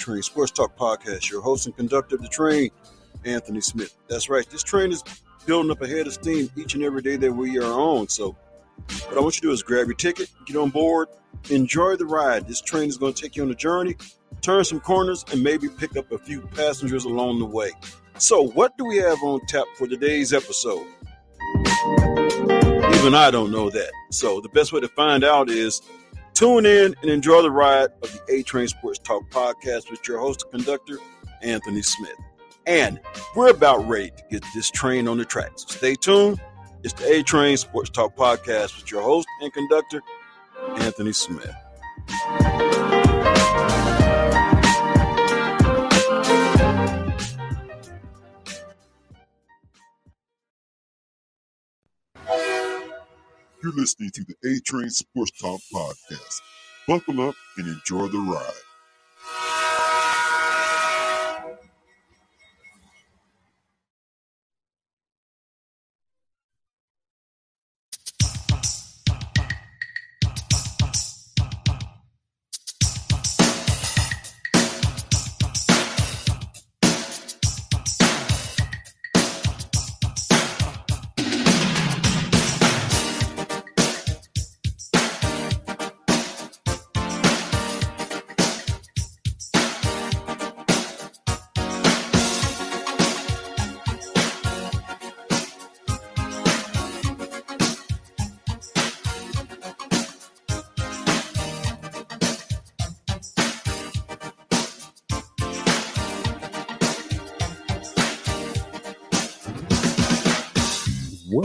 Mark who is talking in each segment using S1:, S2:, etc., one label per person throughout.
S1: Train Sports Talk Podcast. Your host and conductor of the train, Anthony Smith. That's right. This train is building up a head of steam each and every day that we are on. So, what I want you to do is grab your ticket, get on board, enjoy the ride. This train is going to take you on a journey, turn some corners, and maybe pick up a few passengers along the way. So, what do we have on tap for today's episode? Even I don't know that. So, the best way to find out is tune in and enjoy the ride of the A Train Sports Talk podcast with your host and conductor, Anthony Smith. And we're about ready to get this train on the tracks. So stay tuned. It's the A Train Sports Talk podcast with your host and conductor, Anthony Smith.
S2: You're listening to the A Train Sports Talk podcast. Buckle up and enjoy the ride.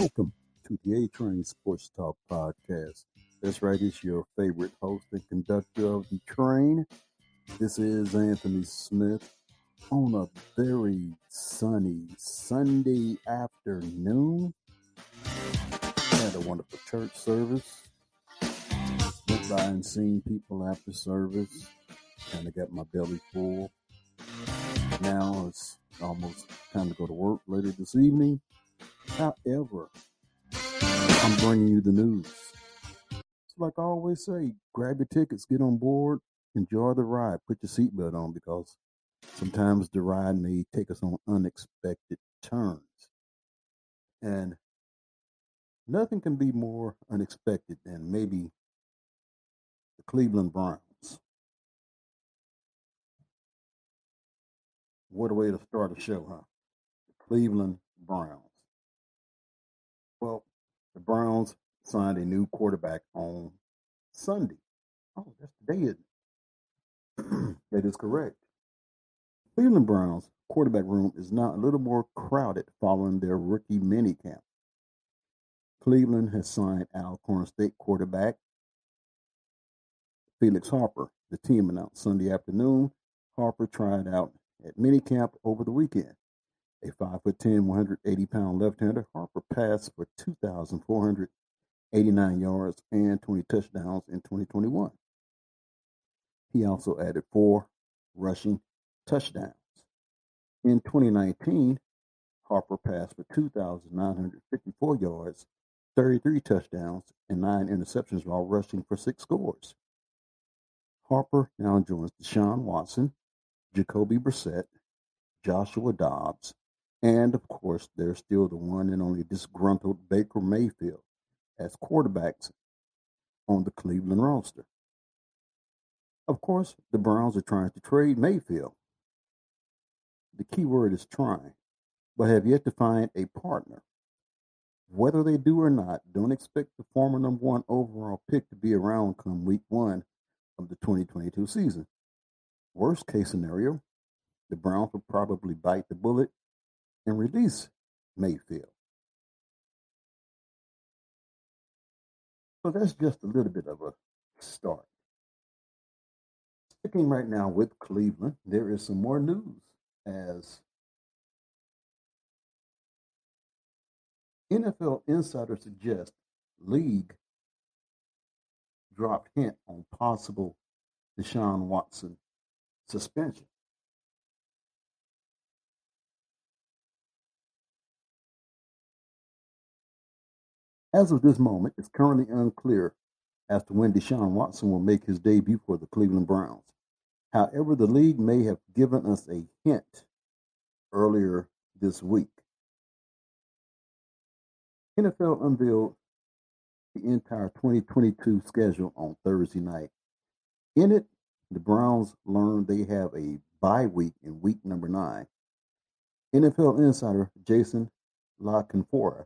S1: Welcome to the A Train Sports Talk podcast. That's right, it's your favorite host and conductor of the train. This is Anthony Smith on a very sunny Sunday afternoon. Had a wonderful church service. Went by and seen people after service. Kind of got my belly full. Now it's almost time to go to work later this evening. However, I'm bringing you the news. Like I always say, grab your tickets, get on board, enjoy the ride, put your seatbelt on because sometimes the ride may take us on unexpected turns. And nothing can be more unexpected than maybe the Cleveland Browns. What a way to start a show, huh? The Cleveland Browns. The Browns signed a new quarterback on Sunday. Oh, that's today, isn't it? that is correct. Cleveland Browns quarterback room is now a little more crowded following their rookie minicamp. Cleveland has signed Alcorn State quarterback Felix Harper. The team announced Sunday afternoon. Harper tried out at minicamp over the weekend. A 5'10, 180 pound left hander, Harper passed for 2,489 yards and 20 touchdowns in 2021. He also added four rushing touchdowns. In 2019, Harper passed for 2,954 yards, 33 touchdowns, and nine interceptions while rushing for six scores. Harper now joins Deshaun Watson, Jacoby Brissett, Joshua Dobbs, and of course, there's still the one and only disgruntled Baker Mayfield as quarterbacks on the Cleveland roster. Of course, the Browns are trying to trade Mayfield. The key word is trying, but have yet to find a partner. Whether they do or not, don't expect the former number one overall pick to be around come week one of the 2022 season. Worst case scenario, the Browns will probably bite the bullet and release Mayfield. So that's just a little bit of a start. Sticking right now with Cleveland, there is some more news as NFL insider suggests league dropped hint on possible Deshaun Watson suspension. As of this moment, it's currently unclear as to when Deshaun Watson will make his debut for the Cleveland Browns. However, the league may have given us a hint earlier this week. NFL unveiled the entire 2022 schedule on Thursday night. In it, the Browns learned they have a bye week in week number nine. NFL insider Jason La Canfora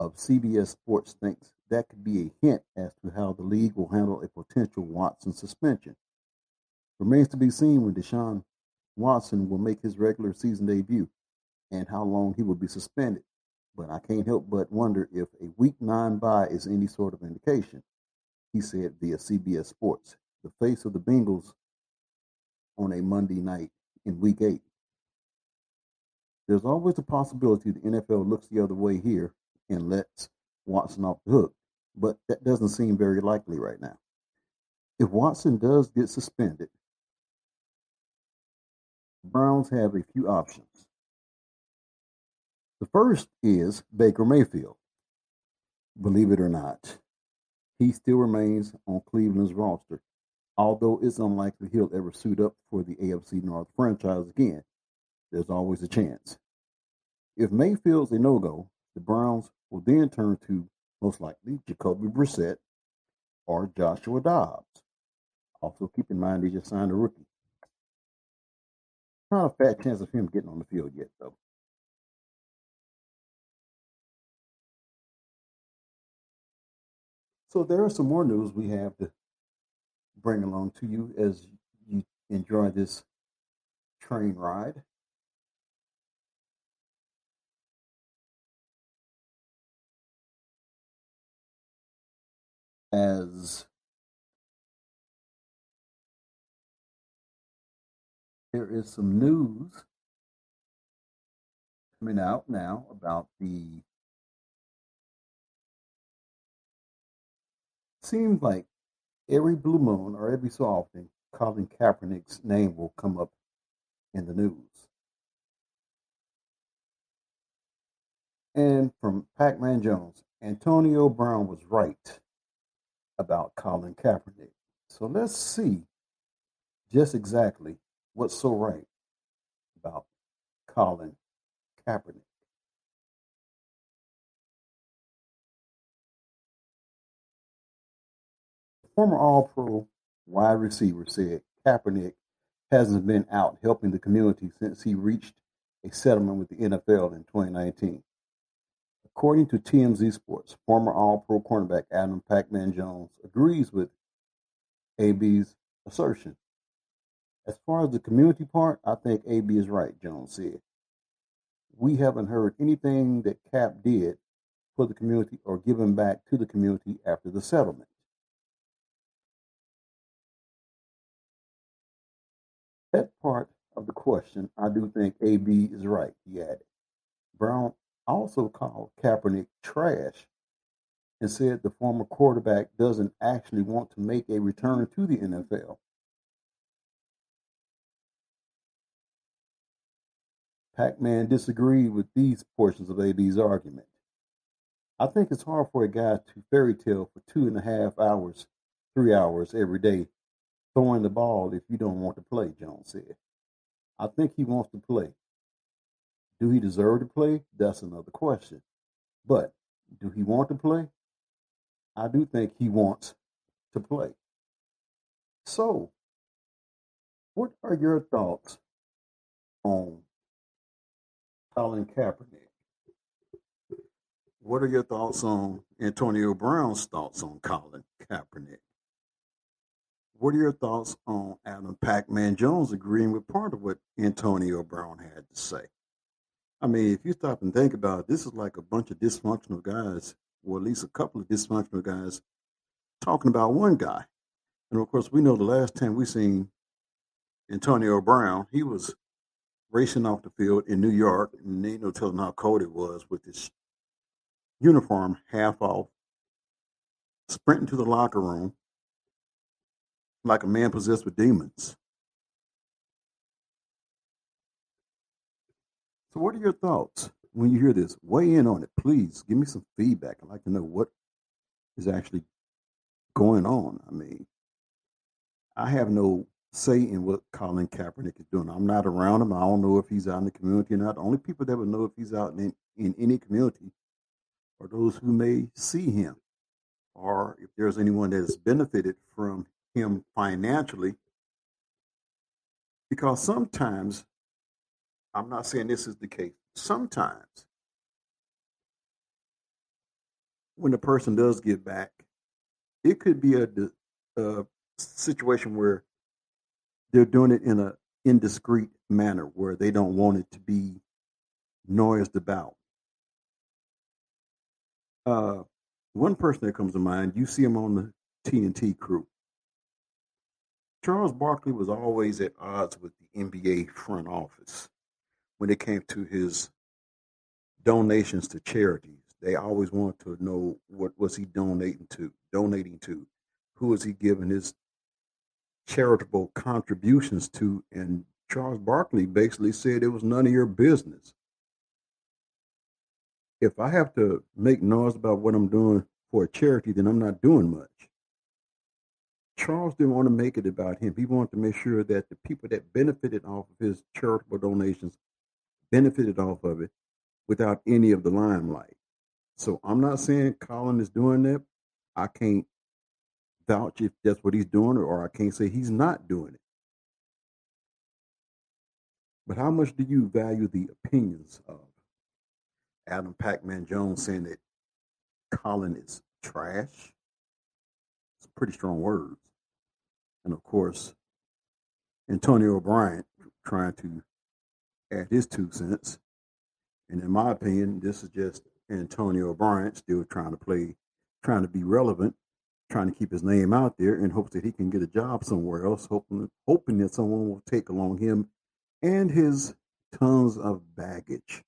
S1: of CBS Sports thinks that could be a hint as to how the league will handle a potential Watson suspension. Remains to be seen when Deshaun Watson will make his regular season debut and how long he will be suspended. But I can't help but wonder if a week nine bye is any sort of indication, he said via CBS Sports. The face of the Bengals on a Monday night in week eight. There's always a possibility the NFL looks the other way here and lets Watson off the hook, but that doesn't seem very likely right now. If Watson does get suspended, Browns have a few options. The first is Baker Mayfield. Believe it or not, he still remains on Cleveland's roster, although it's unlikely he'll ever suit up for the AFC North franchise again. There's always a chance. If Mayfield's a no go, the Browns will then turn to most likely Jacoby Brissett or Joshua Dobbs. Also, keep in mind they just signed a rookie. Not a fat chance of him getting on the field yet, though. So there are some more news we have to bring along to you as you enjoy this train ride. As there is some news coming out now about the seems like every blue moon or every so often Colin Kaepernick's name will come up in the news. And from Pac-Man Jones, Antonio Brown was right about Colin Kaepernick. So let's see just exactly what's so right about Colin Kaepernick. Former All Pro wide receiver said Kaepernick hasn't been out helping the community since he reached a settlement with the NFL in 2019. According to TMZ Sports, former All Pro cornerback Adam Pac-Man Jones agrees with AB's assertion. As far as the community part, I think AB is right, Jones said. We haven't heard anything that Cap did for the community or given back to the community after the settlement. That part of the question, I do think AB is right, he added. Brown also called Kaepernick trash and said the former quarterback doesn't actually want to make a return to the NFL. Pac Man disagreed with these portions of AB's argument. I think it's hard for a guy to fairy tale for two and a half hours, three hours every day, throwing the ball if you don't want to play, Jones said. I think he wants to play. Do he deserve to play? That's another question. But do he want to play? I do think he wants to play. So, what are your thoughts on Colin Kaepernick? What are your thoughts on Antonio Brown's thoughts on Colin Kaepernick? What are your thoughts on Adam Pac Man Jones agreeing with part of what Antonio Brown had to say? I mean, if you stop and think about it, this is like a bunch of dysfunctional guys, or at least a couple of dysfunctional guys, talking about one guy. And of course, we know the last time we seen Antonio Brown, he was racing off the field in New York, and ain't no telling how cold it was with his uniform half off, sprinting to the locker room like a man possessed with demons. So, what are your thoughts when you hear this? Weigh in on it, please. Give me some feedback. I'd like to know what is actually going on. I mean, I have no say in what Colin Kaepernick is doing. I'm not around him. I don't know if he's out in the community or not. The only people that would know if he's out in, in any community are those who may see him or if there's anyone that has benefited from him financially. Because sometimes, I'm not saying this is the case, sometimes when the person does give back, it could be a, a situation where they're doing it in a indiscreet manner where they don't want it to be noised about. Uh, one person that comes to mind, you see him on the TNT crew. Charles Barkley was always at odds with the NBA front office when it came to his donations to charities. They always wanted to know what was he donating to, donating to, who was he giving his charitable contributions to, and Charles Barkley basically said it was none of your business if I have to make noise about what I'm doing for a charity, then I'm not doing much. Charles didn't want to make it about him. He wanted to make sure that the people that benefited off of his charitable donations benefited off of it without any of the limelight. So I'm not saying Colin is doing that. I can't vouch if that's what he's doing, or I can't say he's not doing it. But how much do you value the opinions of Adam Pac-Man Jones saying that Colin is trash. It's pretty strong words. And of course, Antonio Bryant trying to add his two cents. And in my opinion, this is just Antonio Bryant still trying to play, trying to be relevant, trying to keep his name out there in hopes that he can get a job somewhere else, hoping hoping that someone will take along him and his tons of baggage.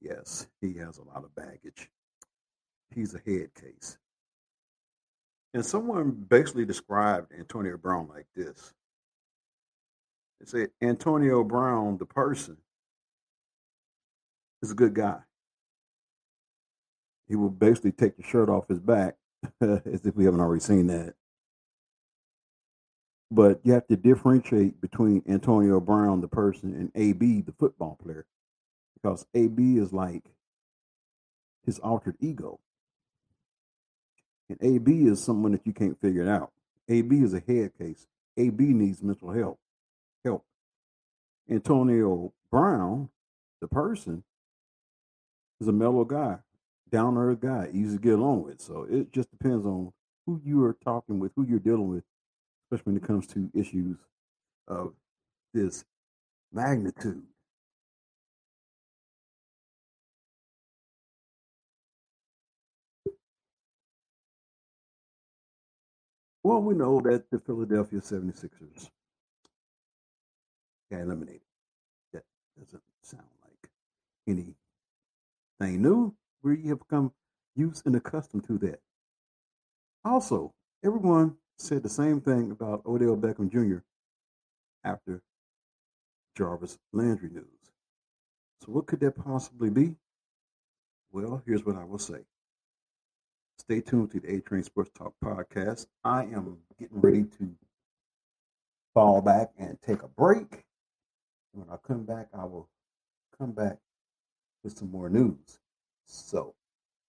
S1: Yes, he has a lot of baggage. He's a head case. And someone basically described Antonio Brown like this. They said Antonio Brown, the person, is a good guy. He will basically take the shirt off his back, as if we haven't already seen that. But you have to differentiate between Antonio Brown, the person, and AB, the football player because AB is like his altered ego. And AB is someone that you can't figure it out. AB is a head case. AB needs mental. Help. Antonio Brown, the person, is a mellow guy, down earth guy, easy to get along with. So it just depends on who you are talking with, who you're dealing with, especially when it comes to issues of this magnitude. Well, we know that the Philadelphia 76ers got eliminated. That doesn't sound like anything new. We have become used and accustomed to that. Also, everyone said the same thing about Odell Beckham Jr. after Jarvis Landry news. So, what could that possibly be? Well, here's what I will say. Stay tuned to the A Train Sports Talk podcast. I am getting ready to fall back and take a break. When I come back, I will come back with some more news. So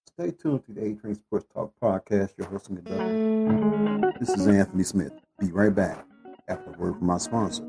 S1: stay tuned to the A Train Sports Talk podcast. Your host and conductor. This is Anthony Smith. Be right back after a word from my sponsor.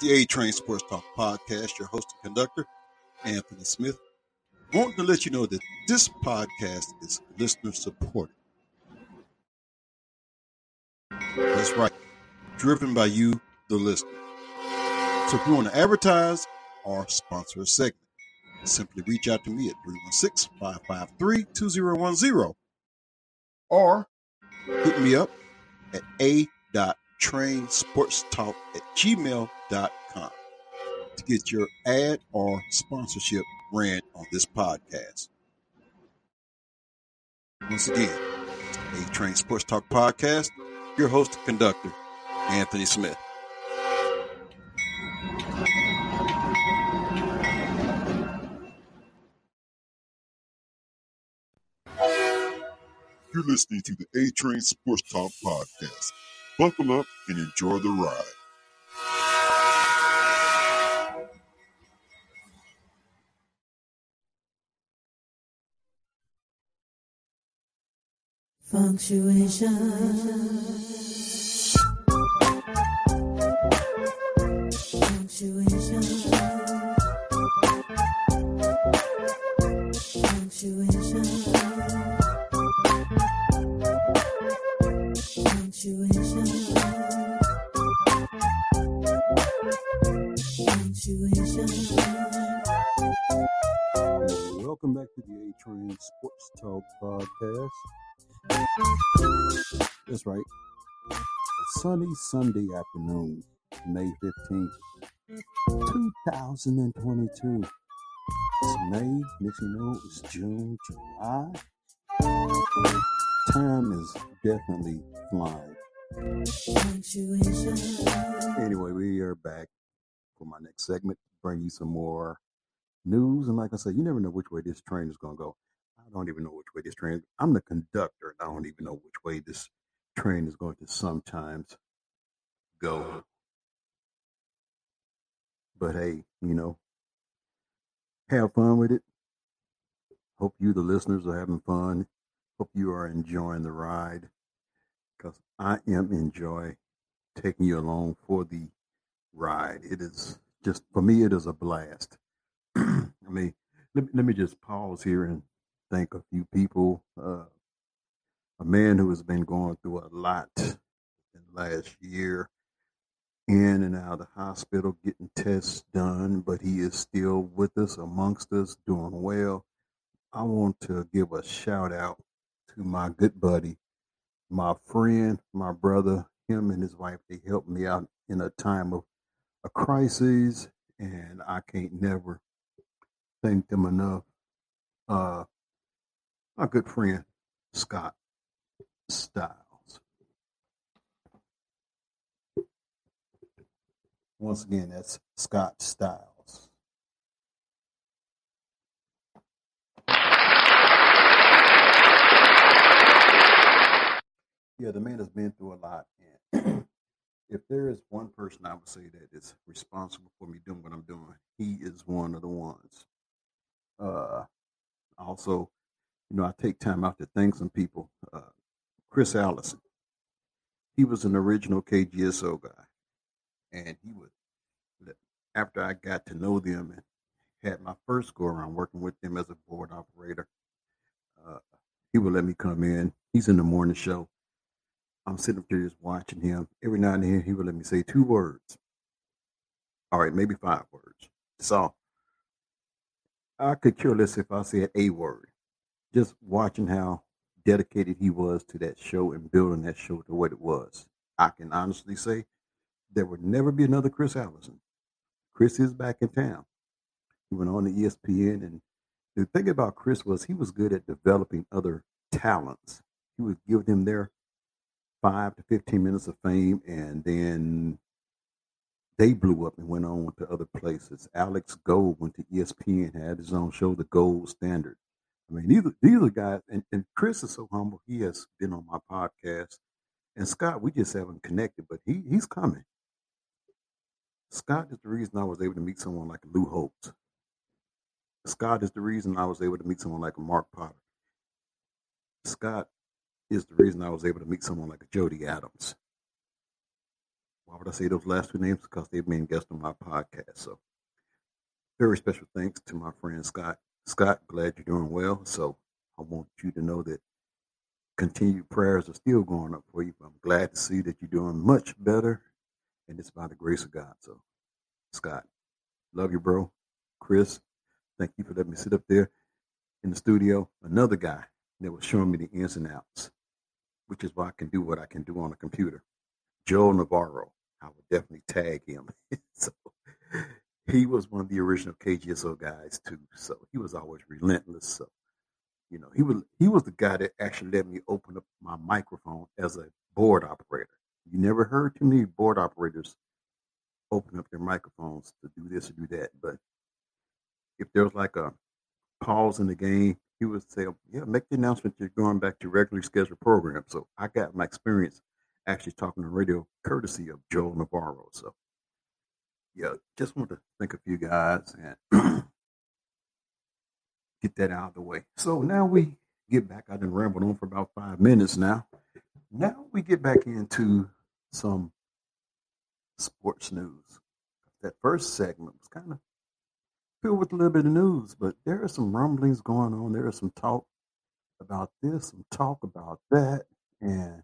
S1: The A Train Sports Talk Podcast. Your host and conductor, Anthony Smith. Wanting to let you know that this podcast is listener supported. That's right, driven by you, the listener. So if you want to advertise or sponsor a segment, simply reach out to me at 316 553 2010 or hit me up at a.trainsportstalk at gmail.com to get your ad or sponsorship ran on this podcast. Once again, A Train Sports Talk Podcast, your host and conductor, Anthony Smith.
S2: You're listening to the A Train Sports Talk Podcast. Buckle up and enjoy the ride.
S3: Punctuation. Punctuation. Punctuation. Punctuation. Punctuation.
S1: Welcome back to the A Train Sports Talk Podcast. That's right. A sunny Sunday afternoon, May 15th, 2022. It's May, next you know, it's June, July. Time is definitely flying. Anyway, we are back for my next segment, bring you some more news. And like I said, you never know which way this train is going to go. I don't even know which way this train. I'm the conductor, and I don't even know which way this train is going to sometimes go. But hey, you know, have fun with it. Hope you, the listeners, are having fun. Hope you are enjoying the ride, because I am enjoy taking you along for the ride. It is just for me, it is a blast. I mean, let, let me just pause here and thank a few people. Uh, a man who has been going through a lot in the last year, in and out of the hospital, getting tests done, but he is still with us, amongst us, doing well. I want to give a shout out to my good buddy, my friend, my brother. Him and his wife, they helped me out in a time of a crisis, and I can't never thank them enough. Uh, my good friend, Scott Styles. Once again, that's Scott Styles. Yeah, the man has been through a lot. And if there is one person I would say that is responsible for me doing what I'm doing, he is one of the ones. Uh, also, you know, I take time out to thank some people. Uh, Chris Allison, he was an original KGSO guy, and he would, after I got to know them and had my first go around working with them as a board operator, uh, he would let me come in. He's in the morning show. I'm sitting up there just watching him. Every now and then, he would let me say two words. All right, maybe five words. So I could care less if I said a word. Just watching how dedicated he was to that show and building that show to what it was. I can honestly say there would never be another Chris Allison. Chris is back in town. He went on to ESPN, and the thing about Chris was he was good at developing other talents. He would give them their five to fifteen minutes of fame, and then they blew up and went on to other places. Alex Gold went to ESPN, had his own show, The Gold Standard. I mean, these are, these are guys, and, and Chris is so humble. He has been on my podcast, and Scott, we just haven't connected, but he he's coming. Scott is the reason I was able to meet someone like Lou Holtz. Scott is the reason I was able to meet someone like Mark Potter. Scott is the reason I was able to meet someone like Jody Adams. Why would I say those last two names? Because they've been guests on my podcast. So very special thanks to my friend Scott. Scott, glad you're doing well. So I want you to know that continued prayers are still going up for you. I'm glad to see that you're doing much better, and it's by the grace of God. So, Scott, love you, bro. Chris, thank you for letting me sit up there in the studio. Another guy that was showing me the ins and outs, which is why I can do what I can do on a computer. Joe Navarro, I would definitely tag him. so he was one of the original KGSO guys too. So he was always relentless. So you know, he was he was the guy that actually let me open up my microphone as a board operator. You never heard too many board operators open up their microphones to do this or do that. But if there was like a pause in the game, he would say, "Yeah, make the announcement you're going back to regularly scheduled program." So I got my experience actually talking to radio courtesy of Joe Navarro. So yeah, just want to thank a few guys and get that out of the way. So now we get back. I've been rambling on for about five minutes now. Now we get back into some sports news. That first segment was kind of filled with a little bit of news, but there are some rumblings going on. There is some talk about this, some talk about that, and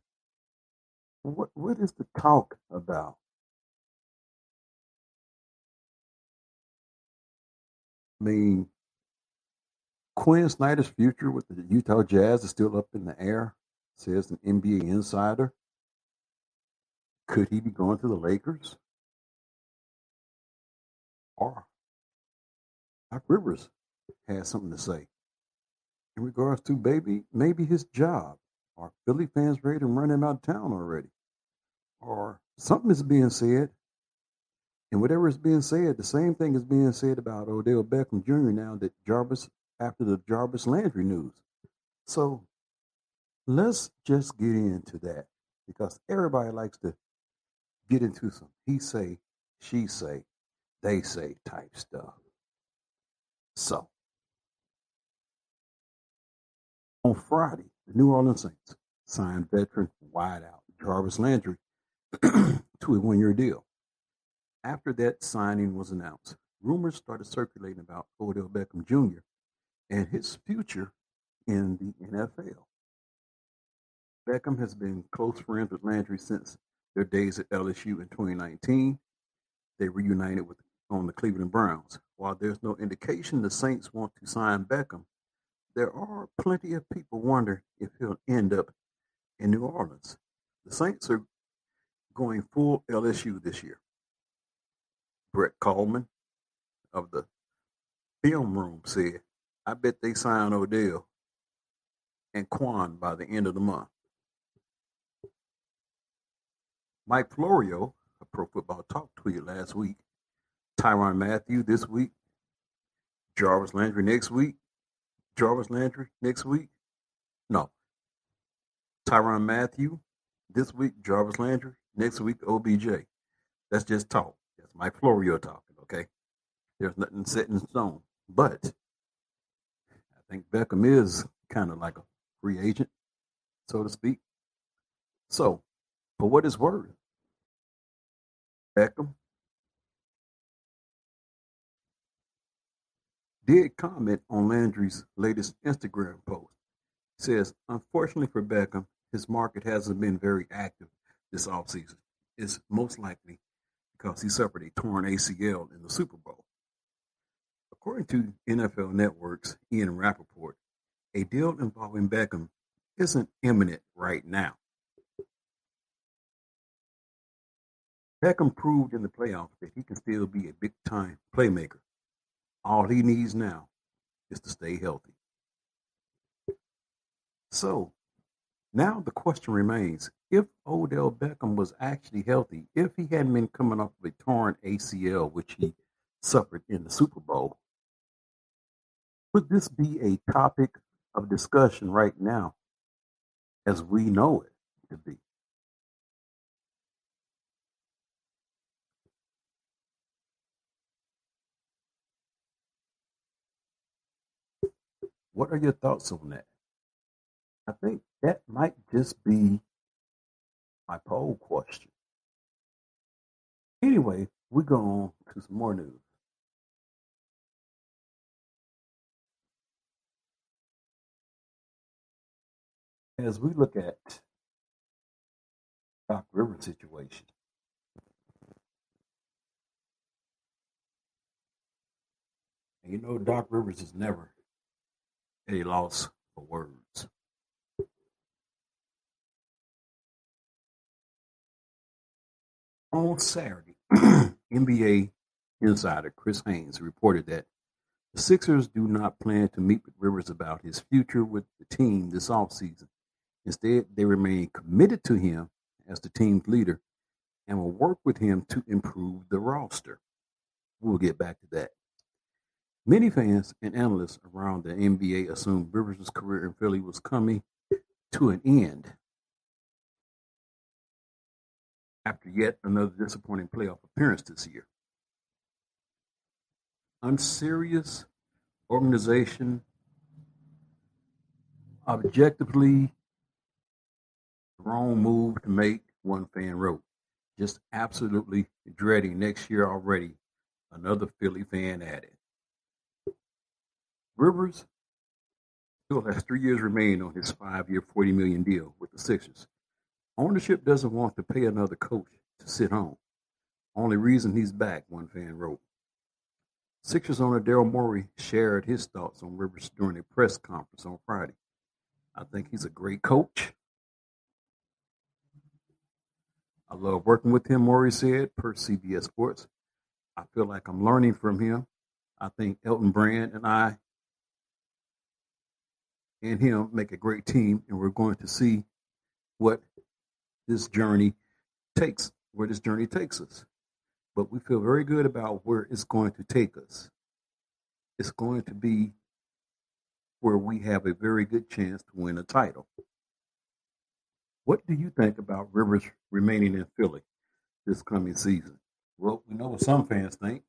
S1: what what is the talk about? Mean, Quin Snyder's future with the Utah Jazz is still up in the air, says an NBA insider. Could he be going to the Lakers? Or Doc Rivers has something to say in regards to baby, maybe his job. Are Philly fans ready to run him out of town already? Or something is being said, and whatever is being said, the same thing is being said about Odell Beckham Jr. now that Jarvis, after the Jarvis Landry news. So let's just get into that because everybody likes to get into some he say, she say, they say type stuff. So on Friday, the New Orleans Saints signed veteran wideout Jarvis Landry to a one year deal. After that signing was announced, rumors started circulating about Odell Beckham Jr. and his future in the NFL. Beckham has been close friends with Landry since their days at LSU in 2019. They reunited with on the Cleveland Browns. While there's no indication the Saints want to sign Beckham, there are plenty of people wondering if he'll end up in New Orleans. The Saints are going full LSU this year. Brett Kollmann of the film room said, I bet they sign Odell and Quan by the end of the month. Mike Florio, a Pro Football Talk tweet last week, Tyrann Mathieu this week, Jarvis Landry next week, Jarvis Landry next week. No, Tyrann Mathieu this week, Jarvis Landry next week, OBJ. That's just talk. That's Mike Florio talking, okay? There's nothing set in stone. But I think Beckham is kind of like a free agent, so to speak. So, for what is worth, Beckham did comment on Landry's latest Instagram post. Says, unfortunately for Beckham, his market hasn't been very active this offseason. It's most likely because he suffered a torn ACL in the Super Bowl. According to NFL Network's Ian Rapoport, a deal involving Beckham isn't imminent right now. Beckham proved in the playoffs that he can still be a big time playmaker. All he needs now is to stay healthy. So now the question remains if Odell Beckham was actually healthy, if he hadn't been coming off of a torn ACL, which he suffered in the Super Bowl, would this be a topic of discussion right now as we know it to be? What are your thoughts on that? I think that might just be my poll question. Anyway, we go on to some more news. As we look at Doc Rivers situation, you know Doc Rivers is never at a loss for words. On Saturday, NBA insider Chris Haynes reported that the Sixers do not plan to meet with Rivers about his future with the team this offseason. Instead, they remain committed to him as the team's leader and will work with him to improve the roster. We'll get back to that. Many fans and analysts around the NBA assumed Rivers' career in Philly was coming to an end after yet another disappointing playoff appearance this year. Unserious organization, objectively wrong move to make, one fan wrote. Just absolutely dreading next year already, another Philly fan added. Rivers still has three years remaining on his five-year, 40 million deal with the Sixers. Ownership doesn't want to pay another coach to sit home. Only reason he's back, one fan wrote. Sixers owner Daryl Morey shared his thoughts on Rivers during a press conference on Friday. I think he's a great coach. I love working with him, Morey said, per CBS Sports. I feel like I'm learning from him. I think Elton Brand and I and him make a great team, and we're going to see what this journey takes, where this journey takes us. But we feel very good about where it's going to take us. It's going to be where we have a very good chance to win a title. What do you think about Rivers remaining in Philly this coming season? Well, we know what some fans think.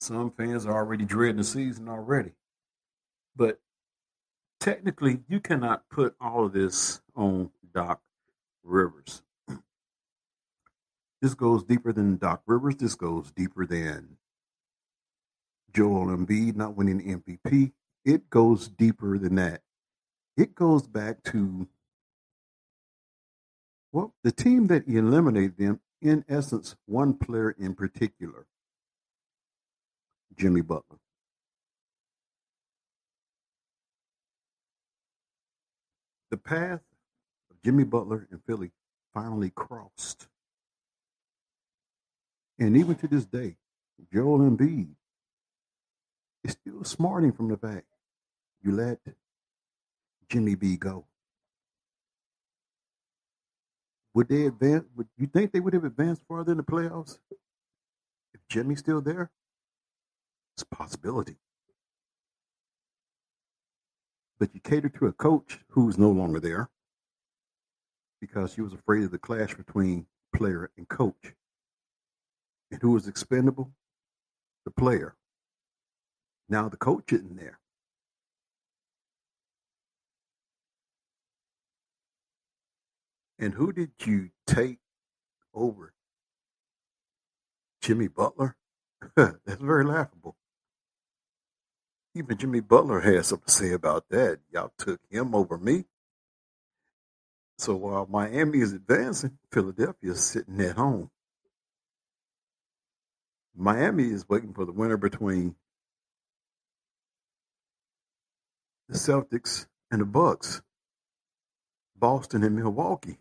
S1: Some fans are already dreading the season already. But technically, you cannot put all of this on Doc Rivers. This goes deeper than Doc Rivers. This goes deeper than Joel Embiid not winning MVP. It goes deeper than that. It goes back to well, the team that eliminated them, in essence, one player in particular, Jimmy Butler. The path of Jimmy Butler and Philly finally crossed. And even to this day, Joel Embiid is still smarting from the fact you let Jimmy B go. Would they advance? Would you think they would have advanced farther in the playoffs if Jimmy's still there? It's a possibility. But you cater to a coach who's no longer there because he was afraid of the clash between player and coach. And who was expendable? The player. Now the coach isn't there. And who did you take over? Jimmy Butler? That's very laughable. Even Jimmy Butler has something to say about that. Y'all took him over me. So while Miami is advancing, Philadelphia is sitting at home. Miami is waiting for the winner between the Celtics and the Bucks, Boston and Milwaukee.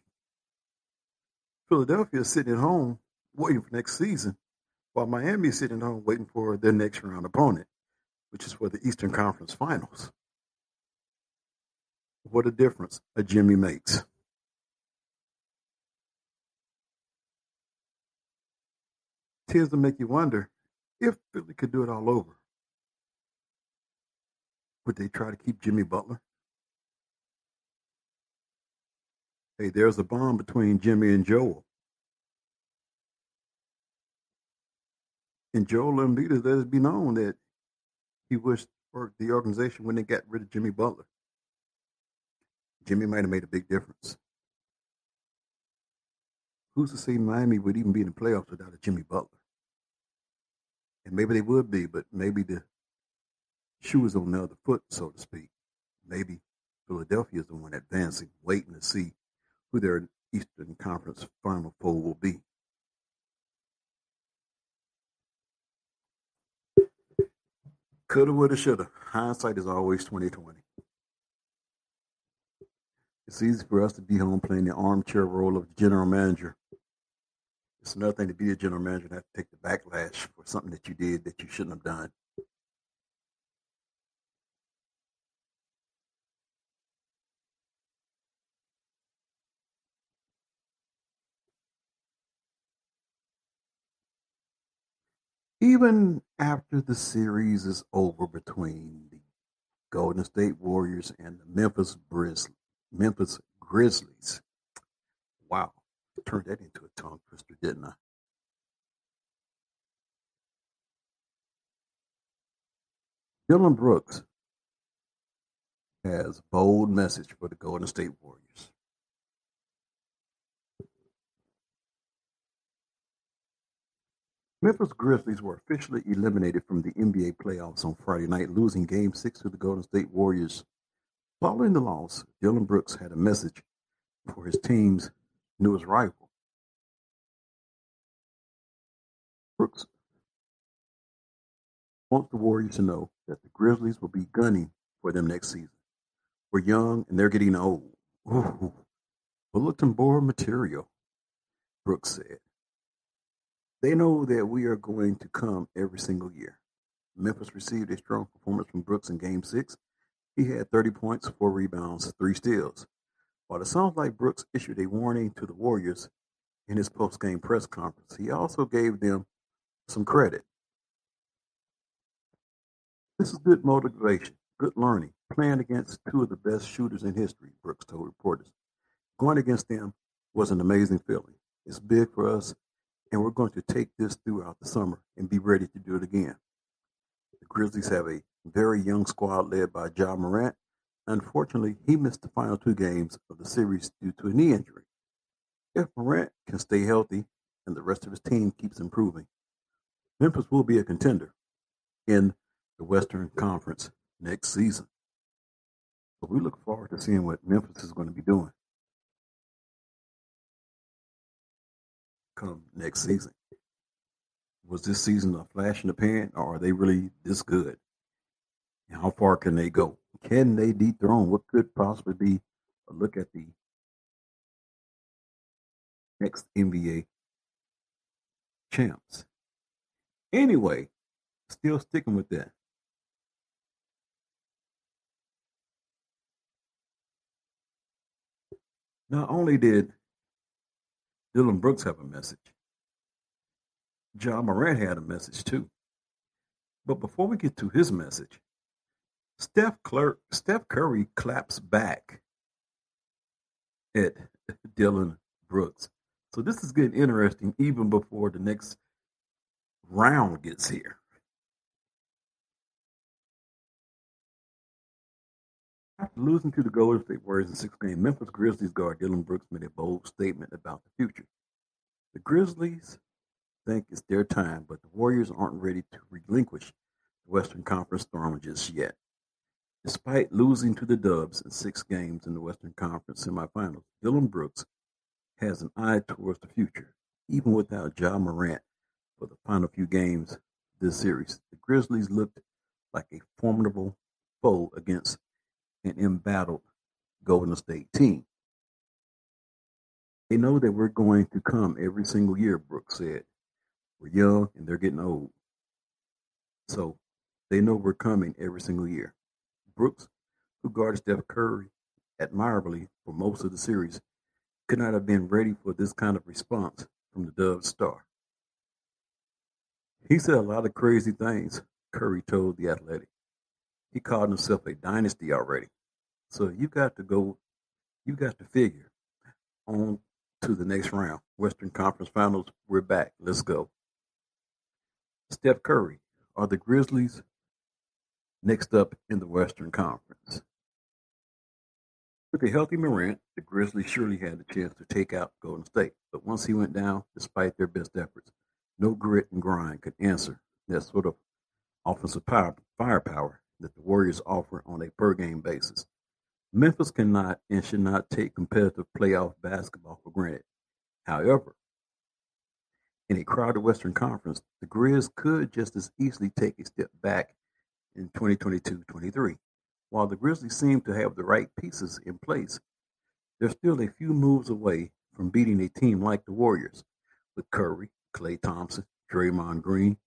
S1: Philadelphia is sitting at home waiting for next season, while Miami is sitting at home waiting for their next round opponent, which is for the Eastern Conference Finals. What a difference a Jimmy makes. Tends to make you wonder if Philly could do it all over. Would they try to keep Jimmy Butler? Hey, there's a bond between Jimmy and Joel. And Joel Embiid has let it be known that he wished for the organization when they got rid of Jimmy Butler. Jimmy might have made a big difference. Who's to say Miami would even be in the playoffs without a Jimmy Butler? And maybe they would be, but maybe the shoe is on the other foot, so to speak. Maybe Philadelphia is the one advancing, waiting to see who their Eastern Conference Final Four will be. Coulda, woulda, shoulda. Hindsight is always twenty twenty. It's easy for us to be home playing the armchair role of general manager. It's another thing to be a general manager and have to take the backlash for something that you did that you shouldn't have done. Even after the series is over between the Golden State Warriors and the Memphis Grizz- Memphis Grizzlies. Wow, turned that into a tongue twister, didn't I? Dillon Brooks has bold message for the Golden State Warriors. Memphis Grizzlies were officially eliminated from the NBA playoffs on Friday night, losing Game 6 to the Golden State Warriors. Following the loss, Dillon Brooks had a message for his team's newest rival. Brooks wants the Warriors to know that the Grizzlies will be gunning for them next season. We're young and they're getting old. Ooh, bulletin board material, Brooks said. They know that we are going to come every single year. Memphis received a strong performance from Brooks in Game 6. He had 30 points, 4 rebounds, 3 steals. While it sounds like Brooks issued a warning to the Warriors in his post-game press conference, he also gave them some credit. This is good motivation, good learning, playing against two of the best shooters in history, Brooks told reporters. Going against them was an amazing feeling. It's big for us, and we're going to take this throughout the summer and be ready to do it again. The Grizzlies have a very young squad led by Ja Morant. Unfortunately, he missed the final two games of the series due to a knee injury. If Morant can stay healthy and the rest of his team keeps improving, Memphis will be a contender in the Western Conference next season. So we look forward to seeing what Memphis is going to be doing come next season. Was this season a flash in the pan, or are they really this good? How far can they go? Can they dethrone what could possibly be a look at the next NBA champs? Anyway, still sticking with that. Not only did Dillon Brooks have a message, Ja Morant had a message too. But before we get to his message, Steph, Curry claps back at Dillon Brooks. So this is getting interesting even before the next round gets here. After losing to the Golden State Warriors in six games, Memphis Grizzlies guard Dillon Brooks made a bold statement about the future. The Grizzlies think it's their time, but the Warriors aren't ready to relinquish the Western Conference throne just yet. Despite losing to the Dubs in six games in the Western Conference semifinals, Dillon Brooks has an eye towards the future. Even without Ja Morant for the final few games this series, the Grizzlies looked like a formidable foe against an embattled Golden State team. They know that we're going to come every single year, Brooks said. We're young and they're getting old. So they know we're coming every single year. Brooks, who guarded Steph Curry admirably for most of the series, could not have been ready for this kind of response from the Dove star. He said a lot of crazy things, Curry told The Athletic. He called himself a dynasty already. So you got to go, you got to figure on to the next round. Western Conference Finals, we're back. Let's go. Steph Curry, are the Grizzlies next up in the Western Conference? With a healthy Morant, the Grizzlies surely had the chance to take out Golden State. But once he went down, despite their best efforts, no grit and grind could answer that sort of offensive power, firepower that the Warriors offer on a per game basis. Memphis cannot and should not take competitive playoff basketball for granted. However, in a crowded Western Conference, the Grizz could just as easily take a step back in 2022-23. While the Grizzlies seem to have the right pieces in place, they're still a few moves away from beating a team like the Warriors, with Curry, Klay Thompson, Draymond Green,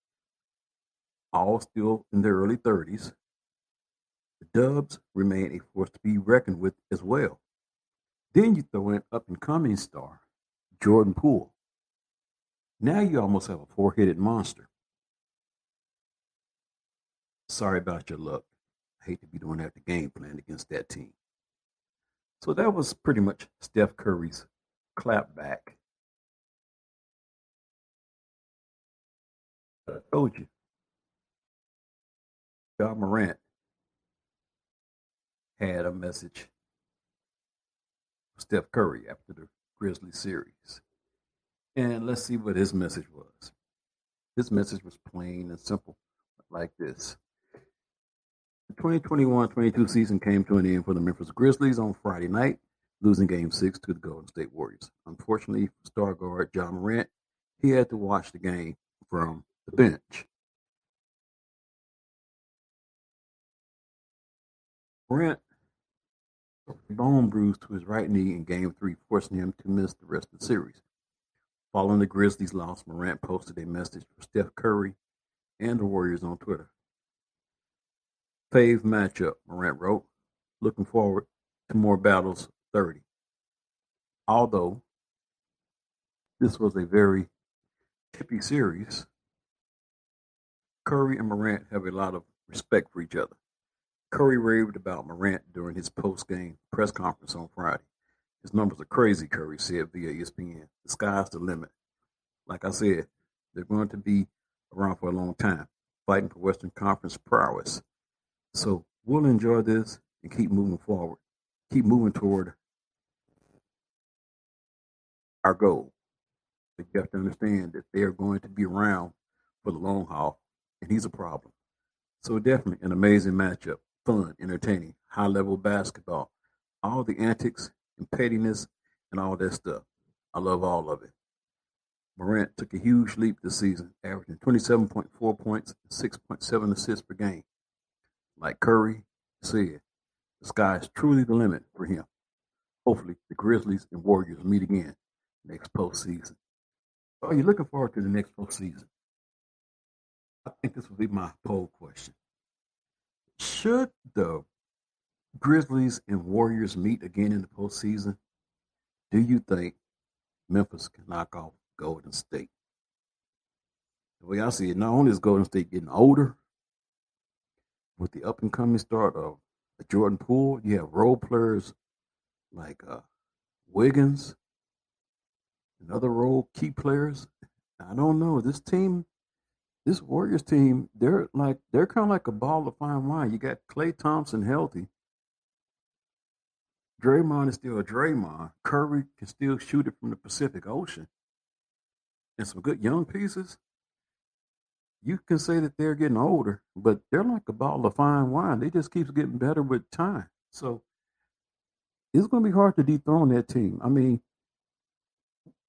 S1: all still in their early 30s. The Dubs remain a force to be reckoned with as well. Then you throw in up and coming star, Jordan Poole. Now you almost have a four headed monster. Sorry about your luck. I hate to be doing that the game plan against that team. So that was pretty much Steph Curry's clapback. I told you. Ja Morant had a message for Steph Curry after the Grizzly series. And let's see what his message was. His message was plain and simple, like this. The 2021-22 season came to an end for the Memphis Grizzlies on Friday night, losing Game 6 to the Golden State Warriors. Unfortunately, star guard Ja Morant, he had to watch the game from the bench. Morant bone bruise to his right knee in Game 3, forcing him to miss the rest of the series. Following the Grizzlies' loss, Morant posted a message for Steph Curry and the Warriors on Twitter. Fave matchup, Morant wrote. Looking forward to more battles 30. Although this was a very tippy series, Curry and Morant have a lot of respect for each other. Curry raved about Morant during his post-game press conference on Friday. His numbers are crazy, Curry said via ESPN. The sky's the limit. Like I said, they're going to be around for a long time, fighting for Western Conference prowess. So we'll enjoy this and keep moving forward, keep moving toward our goal. But you have to understand that they are going to be around for the long haul, and he's a problem. So definitely an amazing matchup, fun, entertaining, high level basketball, all the antics and pettiness and all that stuff. I love all of it. Morant took a huge leap this season, averaging 27.4 points and 6.7 assists per game. Like Curry said, the sky is truly the limit for him. Hopefully, the Grizzlies and Warriors meet again next postseason. Are you looking forward to the next postseason? I think this will be my poll question. Should the Grizzlies and Warriors meet again in the postseason, do you think Memphis can knock off Golden State? The way I see it, not only is Golden State getting older, with the up and coming start of Jordan Poole, you have role players like uh, Wiggins and other role key players. I don't know. This team, this Warriors team, they're like they're kind of like a ball of fine wine. You got Klay Thompson healthy. Draymond is still a Draymond. Curry can still shoot it from the Pacific Ocean. And some good young pieces. You can say that they're getting older, but they're like a bottle of fine wine. They just keeps getting better with time. So it's going to be hard to dethrone that team. I mean,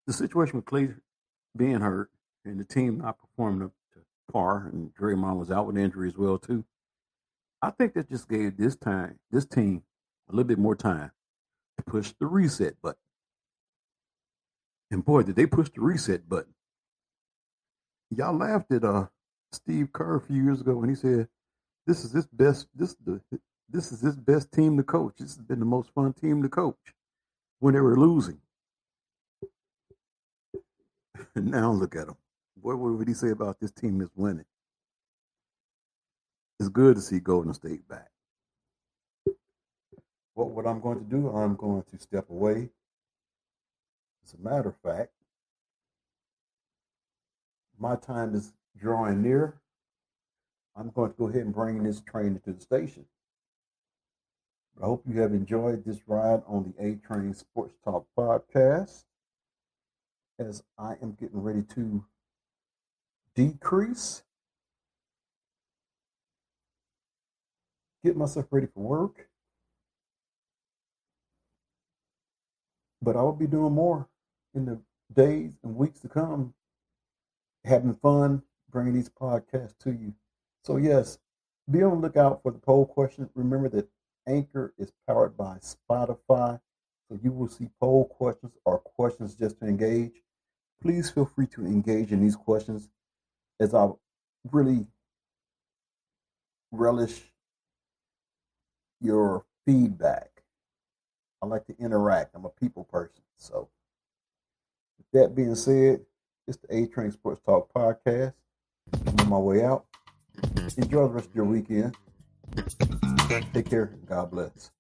S1: the situation with Klay being hurt and the team not performing up to par, and Draymond was out with injury as well too. I think that just gave this time, this team, a little bit more time to push the reset button. And boy, did they push the reset button. Y'all laughed at uh Steve Kerr a few years ago when he said, "This is his best. This the this is his best team to coach. This has been the most fun team to coach when they were losing." And now look at them. What would he say about this team is winning? It's good to see Golden State back. What what I'm going to do? I'm going to step away. As a matter of fact, my time is drawing near, I'm going to go ahead and bring this train to the station. I hope you have enjoyed this ride on the A Train Sports Talk podcast. As I am getting ready to decrease, get myself ready for work. But I will be doing more in the days and weeks to come, having fun bringing these podcasts to you. So, yes, be on the lookout for the poll question. Remember that Anchor is powered by Spotify, so you will see poll questions or questions just to engage. Please feel free to engage in these questions as I really relish your feedback. I like to interact. I'm a people person. So, with that being said, it's the A Train Sports Talk podcast. I'm on my way out. Enjoy the rest of your weekend. Take care. God bless.